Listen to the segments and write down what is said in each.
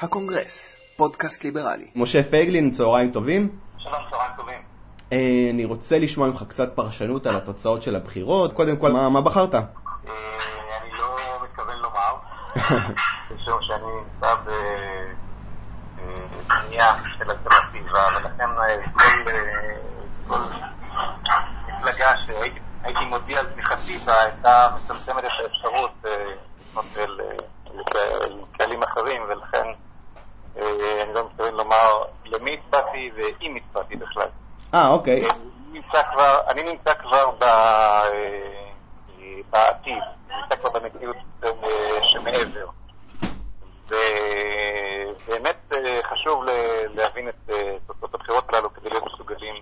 הקונגרס, פודקאסט ליברלי. משה פייגלין, צהריים טובים. שלום, צהריים טובים. אה, אני רוצה לשמוע ממך קצת פרשנות על התוצאות של הבחירות. קודם כל, מה, מה בחרת? אה, אני לא מתכוון לומר, משום שאני נמצא בבנייה של אלטרנטיבה, ולכן אה, כל, אה, כל מפלגה שהייתי מודיע על תמיכתי בה הייתה מצמצמת את האפשרות אה, לפנות אל אה, אל קהלים אחרים, ולכן אה, אני לא מתכוון לומר למי הצבעתי ואם הצבעתי בכלל. אה, אוקיי. אני נמצא כבר, אני נמצא כבר ב, אה, בעתיד, נמצא כבר במציאות אה, שמעבר. ובאמת אה, חשוב ל- להבין את אה, תוצאות הבחירות הללו כדי להיות מסוגלים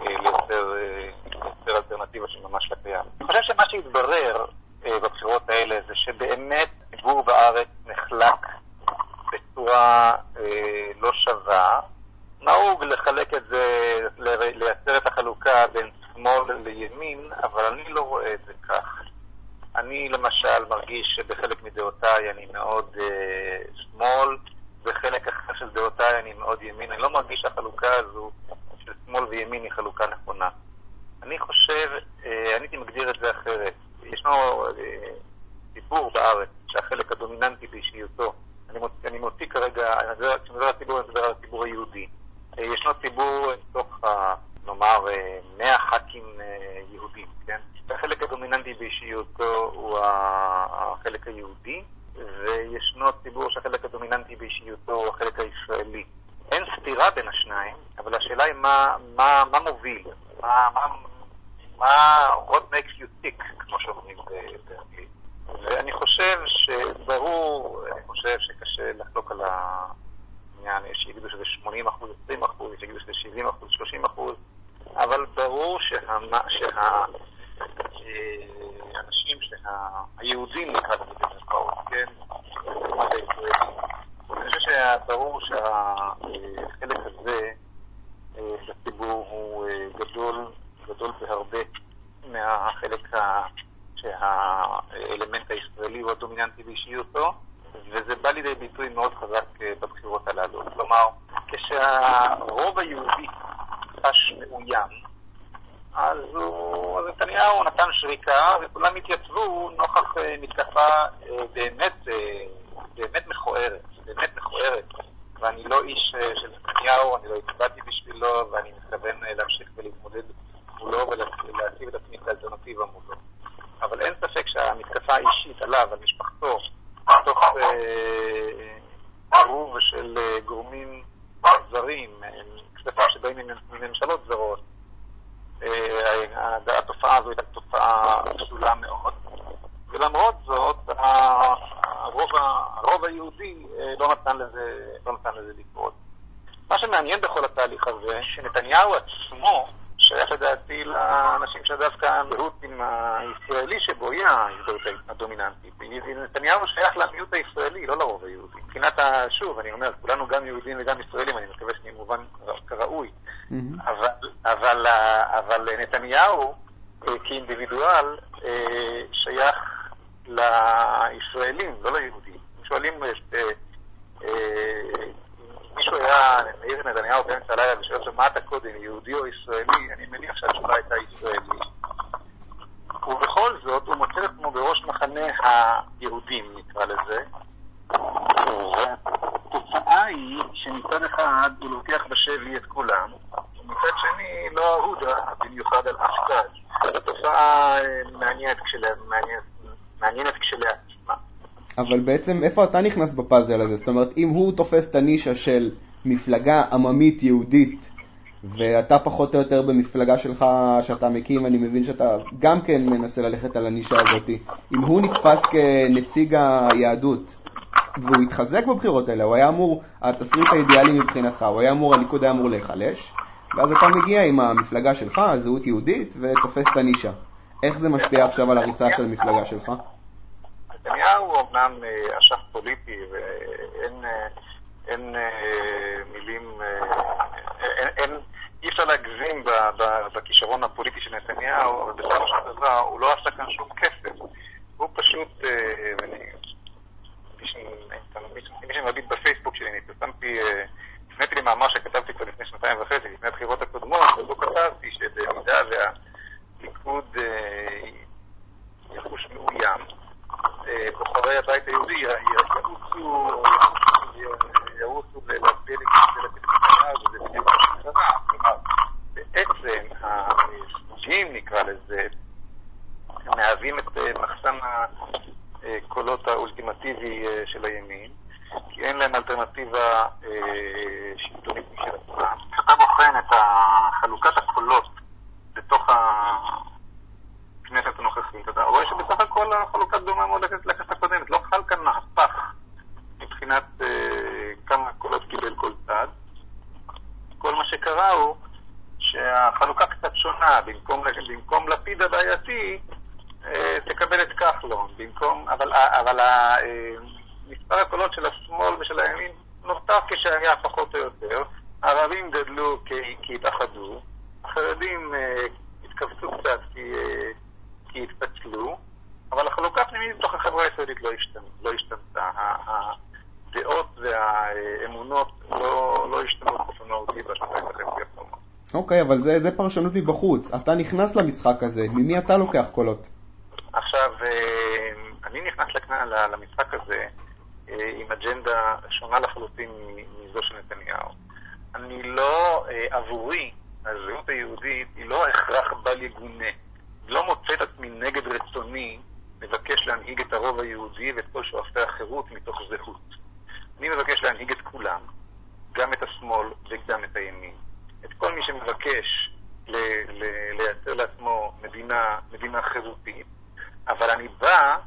אה, לייצר אה, לייצר אלטרנטיבה שממש לא קיים. אני חושב שמה שהתברר אה, בבחירות האלה זה שבאמת הציבור בארץ נחלק בצורה אה, לא שווה. נהוג לחלק את זה, ל- לייצר את החלוקה בין שמאל לימין, אבל אני לא רואה את זה כך. אני למשל מרגיש שבחלק מדעותיי אני מאוד אה, שמאל, בחלק אחר של דעותיי אני מאוד ימין. אני לא מרגיש שהחלוקה הזו של שמאל וימין היא חלוקה נכונה. אני חושב, אה, אני הייתי מגדיר את זה אחרת. ישנו אה, ציבור בארץ שהחלק הדומיננטי באישיותו, אני מוציא, אני מוציא כרגע, אני מדבר- כשאני מדבר על ציבור, אני מדבר על הציבור היהודי. אה, ישנו ציבור מתוך, ה- נאמר, אה, 100 ח"כים אה, יהודים, כן? והחלק הדומיננטי באישיותו הוא ה- החלק היהודי, וישנו ציבור שהחלק הדומיננטי באישיותו הוא החלק הישראלי. אין סתירה בין השניים, אבל השאלה היא מה, מה, מה מוביל, מה, מה, מה, what makes you tick, כמו שאומרים באנגלית. ואני חושב שברור, אני חושב שקשה לחלוק על העניין, יש שיגידו שזה 80 אחוז, 20 אחוז, יש שיגידו שזה 70 אחוז, 30 אחוז, אבל ברור שהאנשים שה, אה, אנשים שה, היהודים נקרא לזה במרכאות, כן? אני חושב שברור שהחלק הזה אה, בציבור הוא אה, גדול, גדול בהרבה מהחלק. שהאלמנט הישראלי הוא הדומיננטי באישיותו, וזה בא לידי ביטוי מאוד חזק אה, בבחירות הללו. כלומר, כשהרוב היהודי חש מאוים, אז, נתניהו נתן שריקה וכולם התייצבו נוכח אה, מתקפה אה, באמת, באמת מכוערת, באמת מכוערת. ואני לא איש של נתניהו, אני לא הצבעתי בשבילו, ואני מתכוון להמשיך ולהתמודד מולו ולהציב את עצמי כאלטרנטיבה מולו. אבל אין ספק שהמתקפה האישית עליו, על משפחתו, תוך אה, עירוב של אה, גורמים זרים, אה, כספים שבאים מממשלות זרות, התופעה הזו הייתה תופעה פסולה מאוד, ולמרות זאת הרוב, היהודי לא לא נתן לזה לקרות. מה שמעניין בכל התהליך הזה, שנתניהו עצמו שייך לדעתי לאנשים שדווקא הזהות עם הישראלי שבו היא ההזדהות הדומיננטית. נתניהו שייך למיעוט הישראלי, לא לרוב היהודי. מבחינת, ה- שוב, אני אומר, כולנו גם יהודים וגם ישראלים, אני מקווה שנהיה מובן כראוי. אבל, אבל, אבל נתניהו אה, כאינדיבידואל אה, שייך לישראלים, לא ליהודים. שואלים, אה, אה, מישהו היה מעיר נתניהו באמצע הלילה ושואל אותו מה אתה קודם, יהודי או ישראלי, אני מניח שהתשובה הייתה ישראלי. ובכל זאת הוא מוצא עצמו בראש מחנה היהודים, נקרא לזה. והתוצאה היא שמצד אחד הוא לוקח בשבי את כולם, ומצד שני לא אהודה במיוחד על אף צד. זו תופעה מעניינת כשלה- מעניינת- מעניינת כשלעצמה. אבל בעצם איפה אתה נכנס בפאזל הזה? זאת אומרת, אם הוא תופס את הנישה של מפלגה עממית יהודית, ואתה פחות או יותר במפלגה שלך שאתה מקים, אני מבין שאתה גם כן מנסה ללכת על הנישה הזאת. אם הוא נתפס כנציג היהדות, והוא התחזק בבחירות האלה, הוא היה אמור, התסריט האידיאלי מבחינתך, הוא היה אמור, הליכוד היה אמור להיחלש, ואז אתה מגיע עם המפלגה שלך, זהות יהודית, ותופס את הנישה. איך זה משפיע עכשיו על הריצה של המפלגה שלך? נתניהו הוא אמנם אה, אשף פוליטי ואין אה, אין, אה, מילים, אה, אין, אין, אי אפשר להגזים בכישרון הפוליטי של נתניהו, אבל בסופו של דבר הוא לא עשה כאן שום כסף. הוא פשוט, אה, מי שמביט בפייסבוק כתבתי, אה, הפניתי לי מאמר שכתבתי כבר לפני שנתיים וחצי, לפני הבחירות הקודמות, ובו כתבתי שבמידה והליכוד אה, יחוש מאוים, אה, בוחרי הבית היהודי ירוצו, ירוצו להצביע לנתניהו, וזה בדיוק מה. כלומר, בעצם הסוגים, נקרא לזה, מהווים את מחסן הקולות האולטימטיבי של הימין, כי אין להם אלטרנטיבה שלטונית משל עצמם. כשאתה בוחן את חלוקת הקולות בתוך הכנסת הנוכחית, אתה הכל החלוקה דומה מאוד לכנסת הקודמת. לא חל כאן מהפך מבחינת כמה קולות קיבל כל צד. כל מה שקרה הוא שהחלוקה קצת שונה, במקום, במקום לפיד הבעייתי, תקבל את כחלון, במקום, אבל, אבל מספר הקולות של השמאל ושל הימין נותר כשהיה פחות או יותר. הערבים גדלו כי, התאחדו, החרדים התכווצו קצת כי, כי התפצלו, אבל החלוקה הפנימית בתוך החברה הישראלית לא, השתנ, לא השתנתה. הדעות והאמונות לא, לא השתנו באופן מהותי בשנתיים וחצי האחרונות. אוקיי, אבל זה, זה פרשנות מבחוץ. אתה נכנס למשחק הזה, ממי אתה לוקח קולות? עכשיו, אני נכנס למשחק הזה עם אג'נדה שונה לחלוטין מזו של נתניהו. אני לא, עבורי, הזהות היהודית היא לא הכרח בל יגונה. לא מוצא את עצמי נגד רצוני מבקש להנהיג את הרוב היהודי ואת כל שואפי החירות מתוך זהות. אני מבקש להנהיג את כולם, גם את השמאל וגם את הימין. את כל מי שמבקש לייצר לעצמו מדינה, מדינה חירותית, אבל אני בא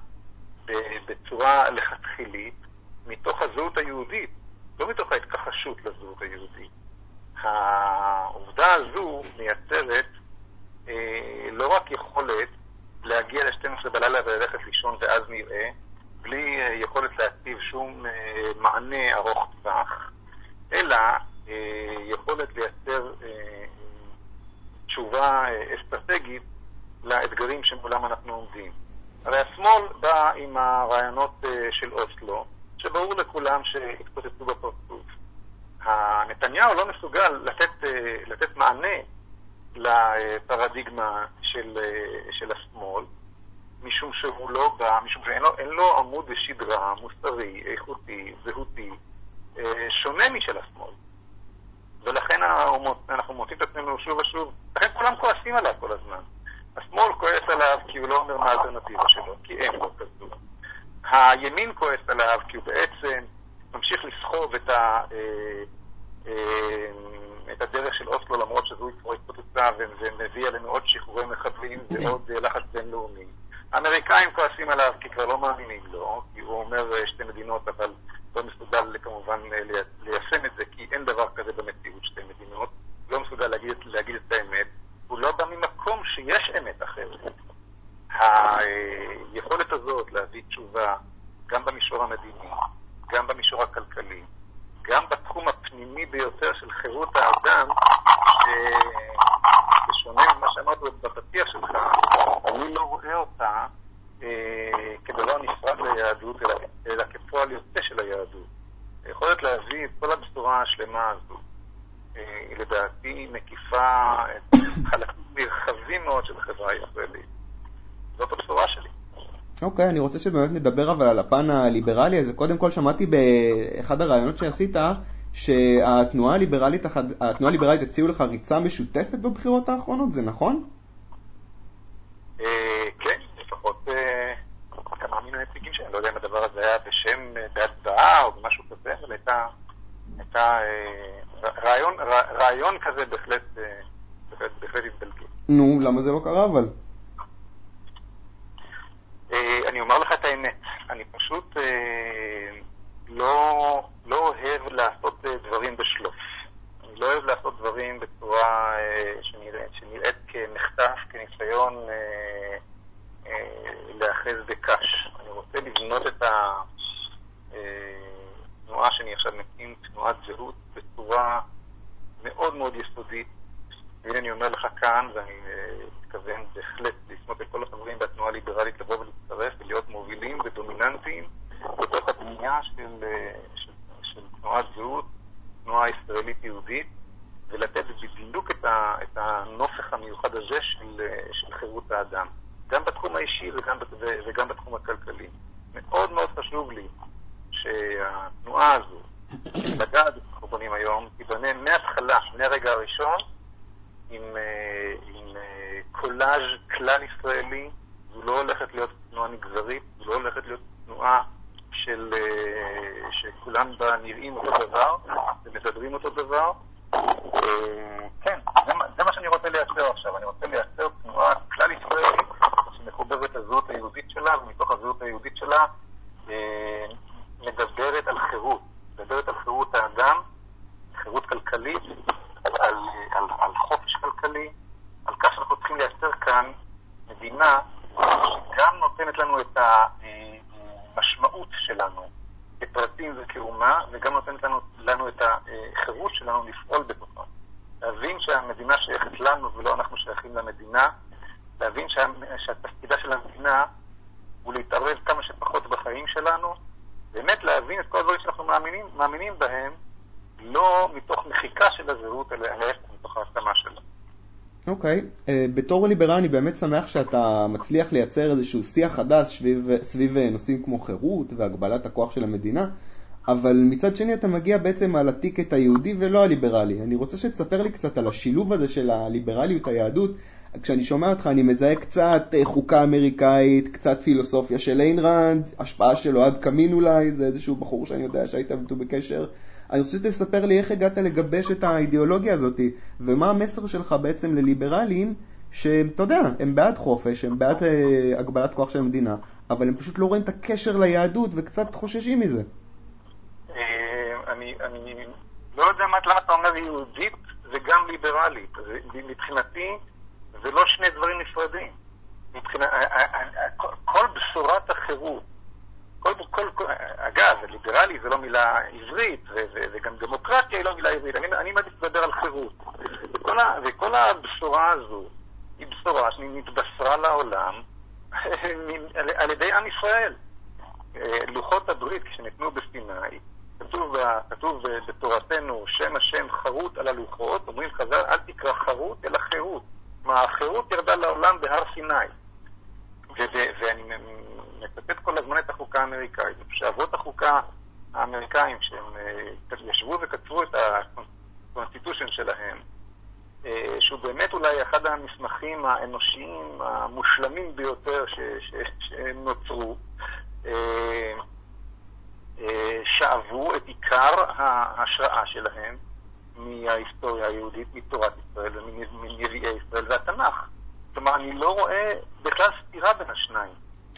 בצורה לכתחילית מתוך הזהות היהודית, לא מתוך ההתכחשות לזהות היהודית. העובדה הזו מייצרת אה, לא רק יכולת להגיע ל-12 בלילה וללכת לישון ואז נראה, בלי אה, יכולת להציב שום אה, מענה ארוך טווח, אלא אה, יכולת לייצר אה, תשובה אה, אסטרטגית לאתגרים שמולם אנחנו עומדים. הרי השמאל בא עם הרעיונות אה, של אוסלו, שברור לכולם שהתפוצצו בפרצוף. נתניהו לא מסוגל לתת, לתת מענה לפרדיגמה של, של השמאל, משום שהוא לא בא, משום שאין לו, לו עמוד ושדרה מוסרי, איכותי, זהותי, שונה משל השמאל. ולכן אנחנו מוצאים את עצמנו שוב ושוב, לכן כולם כועסים עליו כל הזמן. השמאל כועס עליו כי הוא לא אומר מה האלטרנטיבה שלו, כי אין לו כזו. הימין כועס עליו כי הוא בעצם ממשיך לסחוב את, ה, אה, אה, את הדרך של אוסלו למרות שזו התפוצצה ומביא עלינו עוד שחרורי מחבלים ועוד לחץ בינלאומי. האמריקאים כועסים עליו כי כבר לא מאמינים לו, כי הוא אומר שתי מדינות אבל לא מסוגל כמובן ליישם את זה כי אין דבר כזה במציאות שתי מדינות, לא מסוגל להגיד, להגיד את האמת, הוא לא בא ממקום שיש אמת אחרת. היכולת הזאת להביא תשובה גם במישור המדיני, גם במישור הכלכלי, גם בתחום הפנימי ביותר של חירות האדם, שבשונה ממה שאמרת בפתיח שלך, אני לא רואה אותה אה, כדבר נפרד ליהדות, אלא, אלא כפועל יוצא של היהדות. היכולת להביא את כל הבשורה השלמה הזו, אה, לדעתי מקיפה חלקים נרחבים מאוד של החברה הישראלית. זאת הבשורה שלי. אוקיי, okay, אני רוצה שבאמת נדבר אבל על הפן הליברלי הזה. קודם כל שמעתי באחד הראיונות שעשית, שהתנועה הליברלית, התנועה הליברלית הציעו לך ריצה משותפת בבחירות האחרונות, זה נכון? כן, לפחות כמה מן הנציגים שלהם, לא יודע אם הדבר הזה היה בשם, בהצבעה או במשהו כזה, אבל הייתה רעיון, רעיון כזה בהחלט, בהחלט, בהחלט התבלגי. נו, למה זה לא קרה אבל? אני אומר לך את האמת, אני פשוט לא, לא אוהב לעשות דברים בשלוף. אני לא אוהב לעשות דברים בצורה שנראית, שנראית כמחטף, כניסיון להאחז בקש. אני רוצה לבנות את התנועה שאני עכשיו מקים, תנועת זהות, בצורה מאוד מאוד יסודית. והנה אני אומר לך כאן, ואני מתכוון בהחלט לפנות לכל החברים בתנועה הליברלית לבוא ולהצטרף ולהיות מובילים ודומיננטיים בתוך הבנייה של, של, של תנועת זהות הישראלית-יהודית, ולתת בדיוק את, ה, את הנופך המיוחד הזה של, של חירות האדם, גם בתחום האישי וגם, וגם בתחום הכלכלי. מאוד מאוד חשוב לי שהתנועה הזו, לגעת שאנחנו בונים היום, תיבנה מההתחלה, מהרגע הראשון, עם, אה, עם אה, קולאז' כלל ישראלי, זו לא הולכת להיות תנועה מגזרית, זו לא הולכת להיות תנועה של, אה, שכולם בה נראים אותו דבר ומדברים אותו דבר. כן, זה, זה מה שאני רוצה לייצר עכשיו. אני רוצה לייצר תנועה כלל ישראלית שמחוברת לזהות היהודית שלה, ומתוך הזהות היהודית שלה מדברת על חירות, מדברת על חירות האדם, חירות כלכלית, על, על, על חופש כלכלי, על כך שאנחנו צריכים לייצר כאן מדינה שגם נותנת לנו המשמעות שלנו כפרטים וכאומה, וגם נותנת לנו, לנו את החירות שלנו לפעול בתוכה. להבין שהמדינה שייכת לנו ולא אנחנו שייכים למדינה, להבין שה, שהתפקידה של המדינה הוא להתערב כמה שפחות בחיים שלנו, באמת להבין את כל הדברים שאנחנו מאמינים, מאמינים בהם, לא מתוך מחיקה של הזהות, אלא מתוך ההסכמה שלה. אוקיי, okay. אה, uh, בתור ליברל אני באמת שמח שאתה מצליח לייצר איזשהו שיח חדש סביב, סביב אה, נושאים כמו חירות והגבלת הכוח של המדינה, אבל מצד שני אתה מגיע בעצם על הטיקט היהודי ולא הליברלי. אני רוצה שתספר לי קצת על השילוב הזה של הליברליות, היהדות. כשאני שומע אותך אני מזהה קצת אה, חוקה אמריקאית, קצת פילוסופיה של איין ראנד, השפעה של אוהד קמין אולי, זה איזשהו בחור שאני יודע שהיית איתו בקשר. אני רוצה שתספר לי איך הגעת לגבש את האידיאולוגיה הזאת, ומה המסר שלך בעצם לליברלים, שאתה יודע, הם בעד חופש, הם בעד אה, הגבלת כוח של המדינה, אבל הם פשוט לא רואים את הקשר ליהדות וקצת חוששים מזה. אה, אני, לא יודע למה אתה אומר יהודית וגם ליברלית. מבחינתי זה לא שני דברים נפרדים. מבחינת, כל בשורת החירות כל, כל, כל, אגב, ליברלי זה לא מילה עברית, וגם דמוקרטיה היא לא מילה עברית. אני, אני מעדיף לדבר על חירות. וכל, ה, וכל הבשורה הזו היא בשורה שנתבשרה לעולם על ידי עם ישראל. אה, לוחות הברית, כשניתנו בסיני, כתוב, כתוב בתורתנו, שם השם חרות על הלוחות, אומרים חז"ל, אל תקרא חרות, אלא חירות. כלומר, החירות ירדה לעולם בהר סיני. ואני מצטט כל הזמן את החוקה האמריקאית. שאבות החוקה האמריקאים, שהם אה, ישבו וכתבו את ה Constitution שלהם, אה, שהוא באמת אולי אחד המסמכים האנושיים המושלמים ביותר שהם נוצרו, אה, שאבו את עיקר ההשראה שלהם מההיסטוריה היהודית, מתורת ישראל ומנביאי ישראל והתנ"ך. כלומר, אני לא רואה בכלל סתירה בין השניים.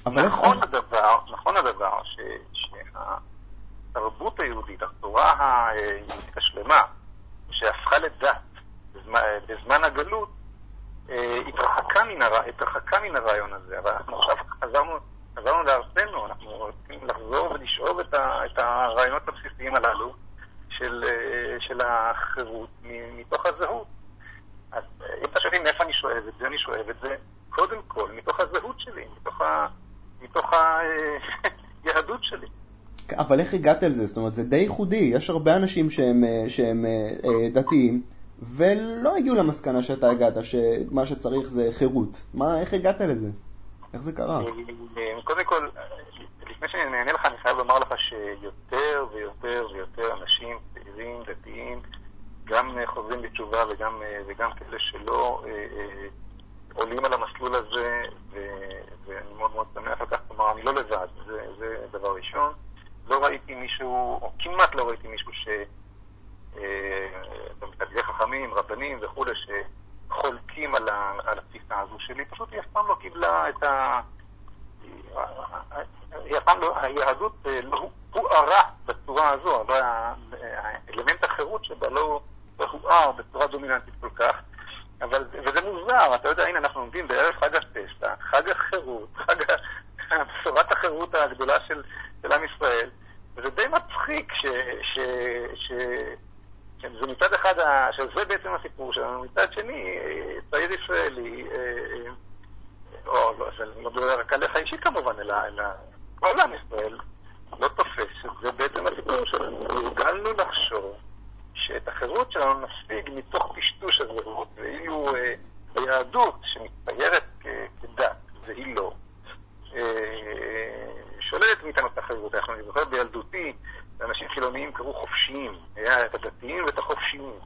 אבל נכון איך... הדבר, נכון הדבר ש, שהתרבות היהודית, התורה היהודית השלמה, שהפכה לדת בזמן, בזמן הגלות, אה, התרחקה מן, הר... התרחקה מן הרעיון הזה, אבל אנחנו עכשיו חזרנו, חזרנו לארצנו, אנחנו רוצים לחזור ולשאוב את, ה... את הרעיונות הבסיסיים הללו של, אה, של החירות מתוך הזהות. אז אה, אם אתה שואל מאיפה אני שואב את זה, אני שואב את זה קודם כל מתוך הזהות שלי, מתוך ה... מתוך היהדות שלי. אבל איך הגעת לזה? זאת אומרת, זה די ייחודי. יש הרבה אנשים שהם, אה, שהם אה, אה, דתיים, ולא הגיעו למסקנה שאתה הגעת, שמה שצריך זה חירות. מה, איך הגעת לזה? איך זה קרה? קודם כל, לפני שאני אענה לך, אני חייב לומר לך שיותר ויותר ויותר אנשים צעירים, דתיים, גם חוזרים בתשובה וגם, וגם כאלה שלא עולים על המסלול הזה, ו, ואני מאוד מאוד שמח על כך, כלומר, אני לא לבד, זה, זה דבר ראשון. לא ראיתי מישהו, או כמעט לא ראיתי מישהו ש... אה, חכמים, רבנים וכולי, שחולקים על, על התפיסה הזו שלי, פשוט היא אף פעם לא קיבלה את ה... היהדות אה, לא הוארה בצורה הזו, אבל האלמנט החירות שבה לא הואר בצורה דומיננטית כל כך. אבל, וזה מוזר, אתה יודע, הנה אנחנו עומדים בערב חג הפסח, חג החירות, חג בשורת החירות הגדולה של, של עם ישראל, וזה די מצחיק ש... ש, ש שזה מצד אחד, שזה בעצם הסיפור שלנו, מצד שני, צעיר ישראלי, אה, אה, או לא, אני לא מדבר רק עליך אישי כמובן, אלא, אלא כל עם ישראל, לא תופס שזה בעצם הסיפור שלנו. הורגלנו לחשוב שאת החירות שלנו נשיג מתוך טשטוש הזהות, ואילו אה, היהדות שמתפיירת כדת, והיא לא, שוללת מאיתנו את החירות. אנחנו, אני זוכר בילדותי, אנשים חילוניים קראו חופשיים, היה את הדתיים ואת החופשיים.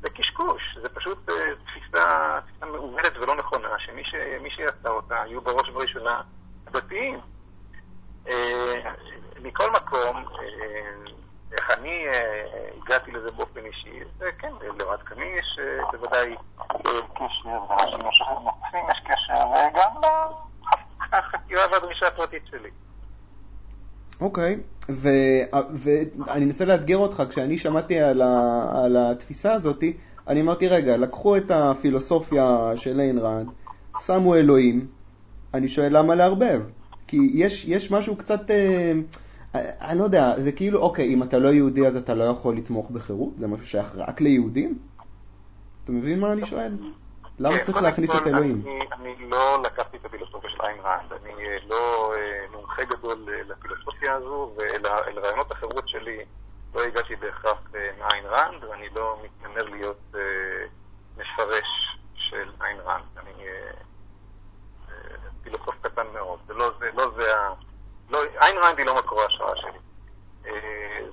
זה קשקוש, זה פשוט תפיסה, תפיסה מעוותת ולא נכונה, שמי שיצא אותה היו בראש ובראשונה דתיים. מכל מקום, איך אני הגעתי לזה באופן אישי, זה כן, לאוהד קני יש בוודאי קשר, ואנשים נוספים יש קשר, וגם לחקירה והדרישה הפרטית שלי. אוקיי, ואני אנסה לאתגר אותך, כשאני שמעתי על, ה, על התפיסה הזאת, אני אמרתי, רגע, לקחו את הפילוסופיה של איין ראנד, שמו אלוהים, אני שואל למה לערבב? כי יש, יש משהו קצת, אה, אני לא יודע, זה כאילו, אוקיי, אם אתה לא יהודי אז אתה לא יכול לתמוך בחירות? זה משהו שייך רק ליהודים? אתה מבין מה אני שואל? למה צריך להכניס את אלוהים? אני לא לקחתי את הפילוסופיה של איין ראנד, אני לא מומחה גדול לפילוסופיה הזו, ואל רעיונות החירות שלי לא הגעתי בהכרח מאיין ראנד, ואני לא מתנמר להיות מפרש של איין ראנד. אני פילוסוף קטן מאוד, זה לא זה, לא זה ה... ראנד היא לא מקור ההשראה שלי.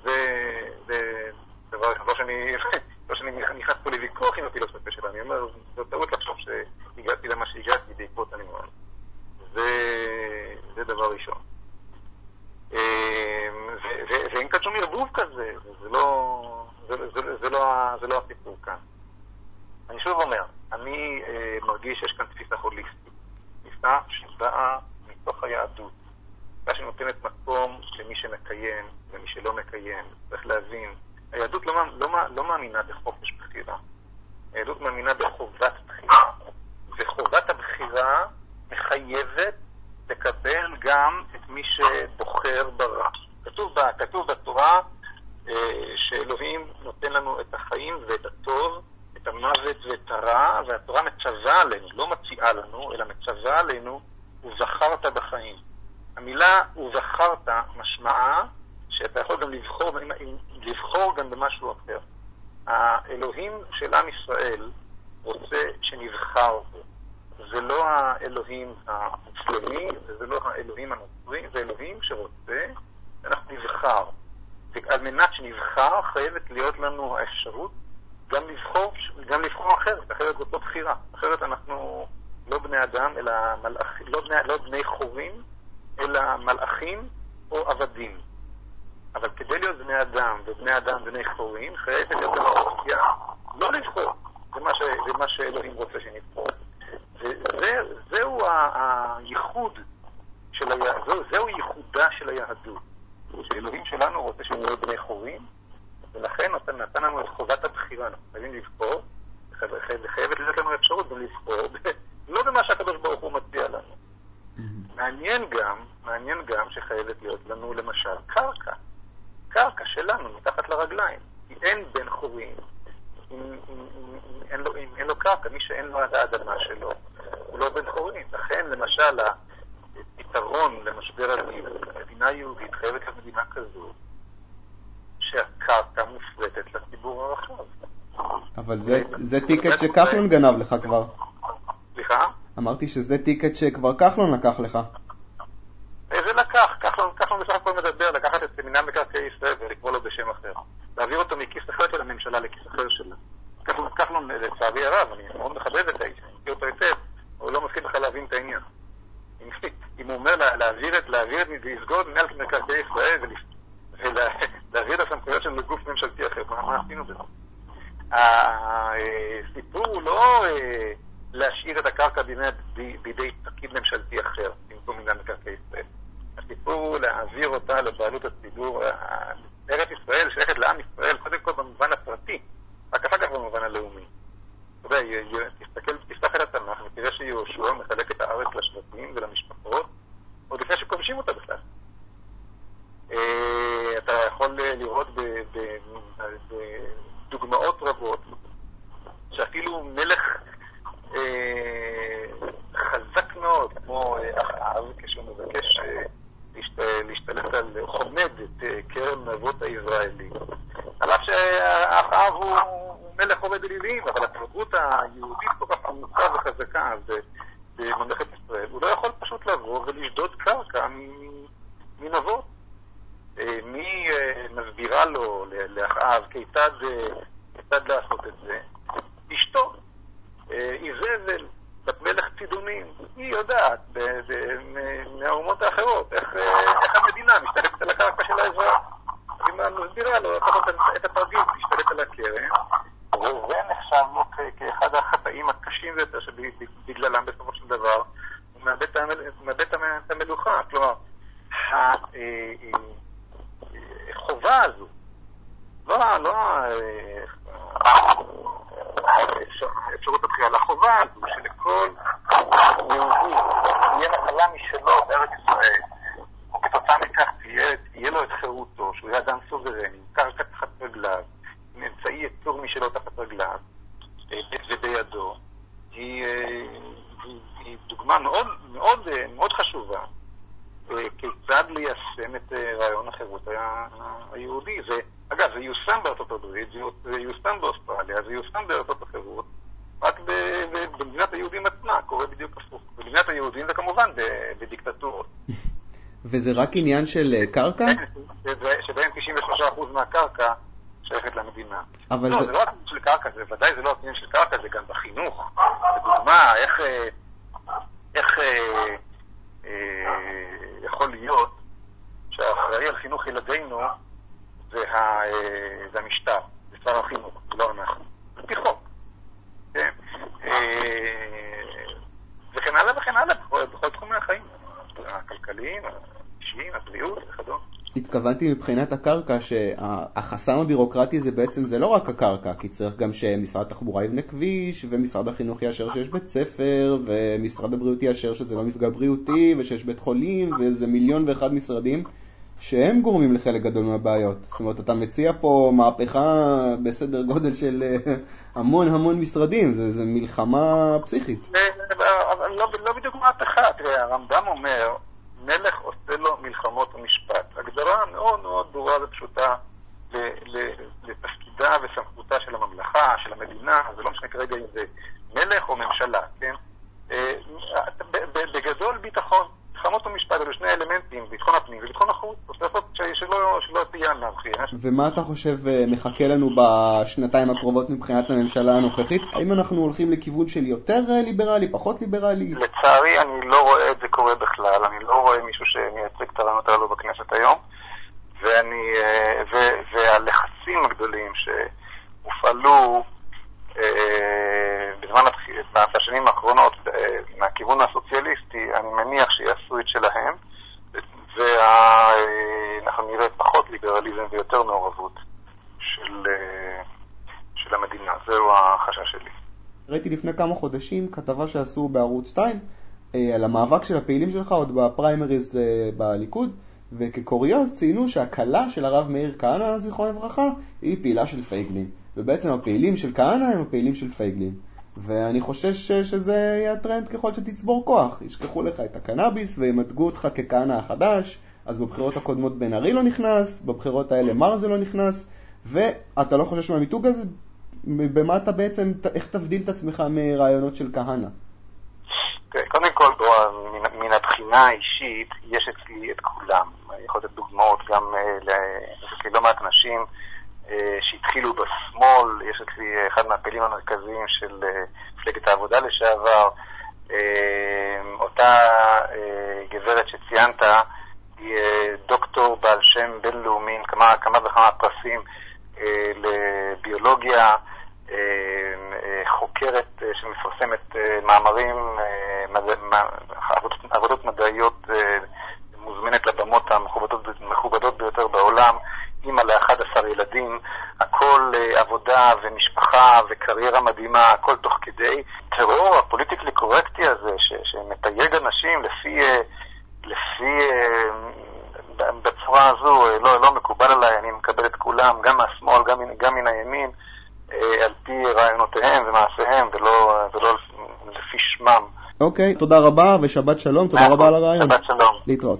זה דבר, לא שאני... לא שאני נכנס פה לוויכוח עם הפילוסופיה שלה, אני אומר, זו טעות לחשוב שהגעתי למה שהגעתי בעקבות הנימון. זה, דבר ראשון. ואין כאן שום ערבוב כזה, זה לא, לא, זה לא הסיפור כאן. אני שוב אומר, אני אה, מרגיש שיש כאן תפיסה הוליסטית, תפיסה שבאה מתוך היהדות, שנותנת מקום למי שמקיים ומי שלא מקיים, צריך להבין. היהדות לא, לא, לא מאמינה בחופש בחירה. היהדות מאמינה בחובת בחירה. וחובת הבחירה מחייבת לקבל גם את מי שבוחר ברע. כתוב, כתוב בתורה אה, שאלוהים נותן לנו את החיים ואת הטוב, את המוות ואת הרע, והתורה מצווה עלינו, לא מציעה לנו, אלא מצווה עלינו, ובחרת בחיים. המילה ובחרת משמעה שאתה יכול גם לבחור, לבחור גם במשהו אחר. האלוהים של עם ישראל רוצה שנבחר בו. זה לא האלוהים המוסלמי, וזה לא האלוהים הנוצרי, זה אלוהים שרוצה שאנחנו נבחר. ועל מנת שנבחר חייבת להיות לנו האפשרות גם לבחור, גם לבחור אחרת, אחרת זאת לא בחירה. אחרת אנחנו לא בני אדם, אלא מלאכים, לא לא בני חורים, אלא מלאכים או עבדים. אבל כדי להיות בני אדם, ובני אדם בני חורים, חייבת להיות לנו אופציה לא לבחור. זה מה, ש, זה מה שאלוהים רוצה שנבחור. וזהו הייחוד של היהדות, זהו ייחודה של היהדות. שאלוהים שלנו רוצה שנהיה בני חורים, ולכן נתן לנו את חובת הבחירה. אנחנו חייבים לבחור, וחייבת להיות לנו אפשרות גם לבחור, לא במה שהקדוש ברוך הוא מציע לנו. מעניין גם, מעניין גם שחייבת להיות לנו למשל קרקע. קרקע שלנו, מתחת לרגליים. כי אין בן חורים אם, אם, אם, אין, לו, אם אין לו קרקע, מי שאין לו את האדמה שלו, הוא לא בן חורים. לכן, למשל, הפתרון למשבר הדיור, מדינה יהודית חייבת להיות מדינה כזו, שהקרקע מופרטת לציבור הרחב. אבל זה, זה טיקט שכחלון גנב לך כבר. אמרתי שזה טיקט שכבר כחלון לקח לך. זה לקח, כחלון, כחלון בסך הכל מדבר, לקחת את מינהל מקרקעי ישראל ולקרוא לו בשם אחר. להעביר אותו מכיס אחר של הממשלה לכיס אחר שלה. כחלון, כחלון לצערי הרב, אני מאוד מכבד את האיש, אני מכיר אותו היטב, הוא לא מסכים בכלל להבין את העניין. אם הוא אומר להעביר את, להעביר את, לסגור את מינהל מקרקעי ישראל ולהעביר את הסמכויות שלנו לגוף ממשלתי אחר, מה עשינו בזה? הסיפור הוא לא להשאיר את הקרקע בידי פקיד ממשלתי אחר, במקום מינהל מקרקעי ישראל. הסיפור הוא להעביר אותה לבעלות הציבור. ארץ ישראל שייכת לעם ישראל, קודם כל במובן הפרטי, רק אחר כך במובן הלאומי. אתה יודע, תסתכל, תפתח את התנ"ך ותראה שיהושע מחלק את הארץ לשבטים ולמשפחות, עוד לפני שכובשים אותה בכלל. אתה יכול לראות בדוגמאות רבות שאפילו מלך חזק מאוד, כמו אחאב, כשהוא מבקש להשתלט על, חומד את קרן נבות הישראלי. על אף שאחאב הוא הגליליים, אבל התרבות היהודית כל כך עמוקה וחזקה בממלכת ישראל, הוא לא יכול פשוט לבוא ולשדוד קרקע מנבות. מי מסבירה לו, לאחאב, כיצד, כיצד לעשות את זה? אשתו, איזבל, בת מלך צידונים, היא יודעת מהאומות האחרות איך, איך המדינה משתלטת על הקרקע של האזרח. היא מסבירה לו לפחות את התרגיל, להשתלט על הקרן, וזה נחשב לו כאחד החטאים הקשים ביותר שבגללם בסופו של דבר הוא מאבד את המלוכה. כלומר, החובה הזו, לא, לא אפשרות הבחירה, לחובה הזו שלכל יהודי תהיה נחלה משלו בארץ ישראל, וכתוצאה מכך תהיה לו את חירותו, שהוא יהיה אדם סוברני, עם קרקע תחת רגליו, עם אמצעי ייצור משלו תחת רגליו ובידו, היא, דוגמה מאוד, מאוד, מאוד חשובה כיצד ליישם את רעיון החירות היהודי. זה, אגב, זה יושם בארצות הברית, זה יושם באוסטרליה, זה יושם בארצות אחרות, רק במדינת היהודים עצמה קורה בדיוק הפוך. במדינת היהודים זה כמובן בדיקטטורות. וזה רק עניין של קרקע? שבהם 93% מהקרקע שייכת למדינה. אבל לא, זה... זה לא רק עניין של קרקע, זה ודאי זה לא רק עניין של קרקע, זה גם בחינוך. לדוגמה, איך, איך אה, אה, יכול להיות שהאחראי על חינוך ילדינו זה, ה, אה, זה המשטר, זה שר החינוך, לא אנחנו. על פי חוק. כן? וכן הלאה וכן הלאה, בכל תחומי החיים, הכלכליים, האישיים, הבריאות וכדומה. התכוונתי מבחינת הקרקע שהחסם הבירוקרטי זה בעצם זה לא רק הקרקע, כי צריך גם שמשרד התחבורה יבנה כביש, ומשרד החינוך יאשר שיש בית ספר, ומשרד הבריאות יאשר שזה לא מפגע בריאותי, ושיש בית חולים, ואיזה מיליון ואחד משרדים שהם גורמים לחלק גדול מהבעיות. זאת אומרת, אתה מציע פה מהפכה בסדר גודל של המון המון משרדים, זה, זה מלחמה פסיכית. לא, לא בדיוק מהפכה, תראה, הרמב"ם אומר, מלך עושה לו מלחמות ומשפט. הגדרה מאוד מאוד ברורה ופשוטה לתפקידה וסמכותה של הממלכה, של המדינה, זה לא משנה כרגע אם זה מלך או ממשלה, כן? בגדול ביטחון, מלחמות ומשפט, אלו שני אלמנטים, ביטחון הפנים וביטחון החוץ, לעשות שלא, תהיה אנרכיה. ומה אתה חושב מחכה לנו בשנתיים הקרובות מבחינת הממשלה הנוכחית? האם אנחנו הולכים לכיוון של יותר ליברלי, פחות ליברלי? לצערי אני לא רואה את זה קורה בכלל, אני לא רואה מישהו שמייצג את הרעיונות הללו בכנסת היום, ואני, ו, והלחצים הגדולים שהופעלו בזמן, בשנים האחרונות מהכיוון הסוציאליסטי, אני מניח שיעשו את שלהם, ואנחנו נראה פחות ליברליזם ויותר מעורבות של, של המדינה. זהו החשש שלי. ראיתי לפני כמה חודשים כתבה שעשו בערוץ 2 על המאבק של הפעילים שלך עוד בפריימריז בליכוד, וכקוריוז ציינו שהכלה של הרב מאיר כהנא, זיכרונו לברכה, היא פעילה של פייגלין. ובעצם הפעילים של כהנא הם הפעילים של פייגלין. ואני חושש שזה יהיה הטרנד ככל שתצבור כוח. ישכחו לך את הקנאביס וימתגו אותך ככהנא החדש, אז בבחירות הקודמות בן ארי לא נכנס, בבחירות האלה מרזה לא נכנס, ואתה לא חושש מהמיתוג הזה? במה אתה בעצם, איך תבדיל את עצמך מרעיונות של כהנא? קודם כל, מן הבחינה האישית, יש אצלי את כולם. אני יכול לתת דוגמאות גם ללא מעט אנשים שהתחילו בשמאל, יש אצלי אחד מהפעילים המרכזיים של מפלגת העבודה לשעבר, אותה גברת שציינת, היא דוקטור בעל שם בינלאומי, כמה, כמה וכמה פרסים לביולוגיה, חוקרת שמפרסמת מאמרים, עבודות, מדעיות, מוזמנת לבמות המכובדות ביותר בעולם, אימא ל-11 ילדים, הכל עבודה ומשפחה וקריירה מדהימה, הכל תוך כדי. טרור הפוליטיקלי קורקטי הזה, ש- שמתייג אנשים לפי, לפי, בצורה הזו, לא, לא מקובל עליי, אני מקבל את כולם, גם מהשמאל, גם, גם מן הימין, על פי רעיונותיהם ומעשיהם, ולא, ולא לפי שמם. אוקיי, תודה רבה ושבת שלום, תודה רבה על הרעיון. שבת שלום. להתראות.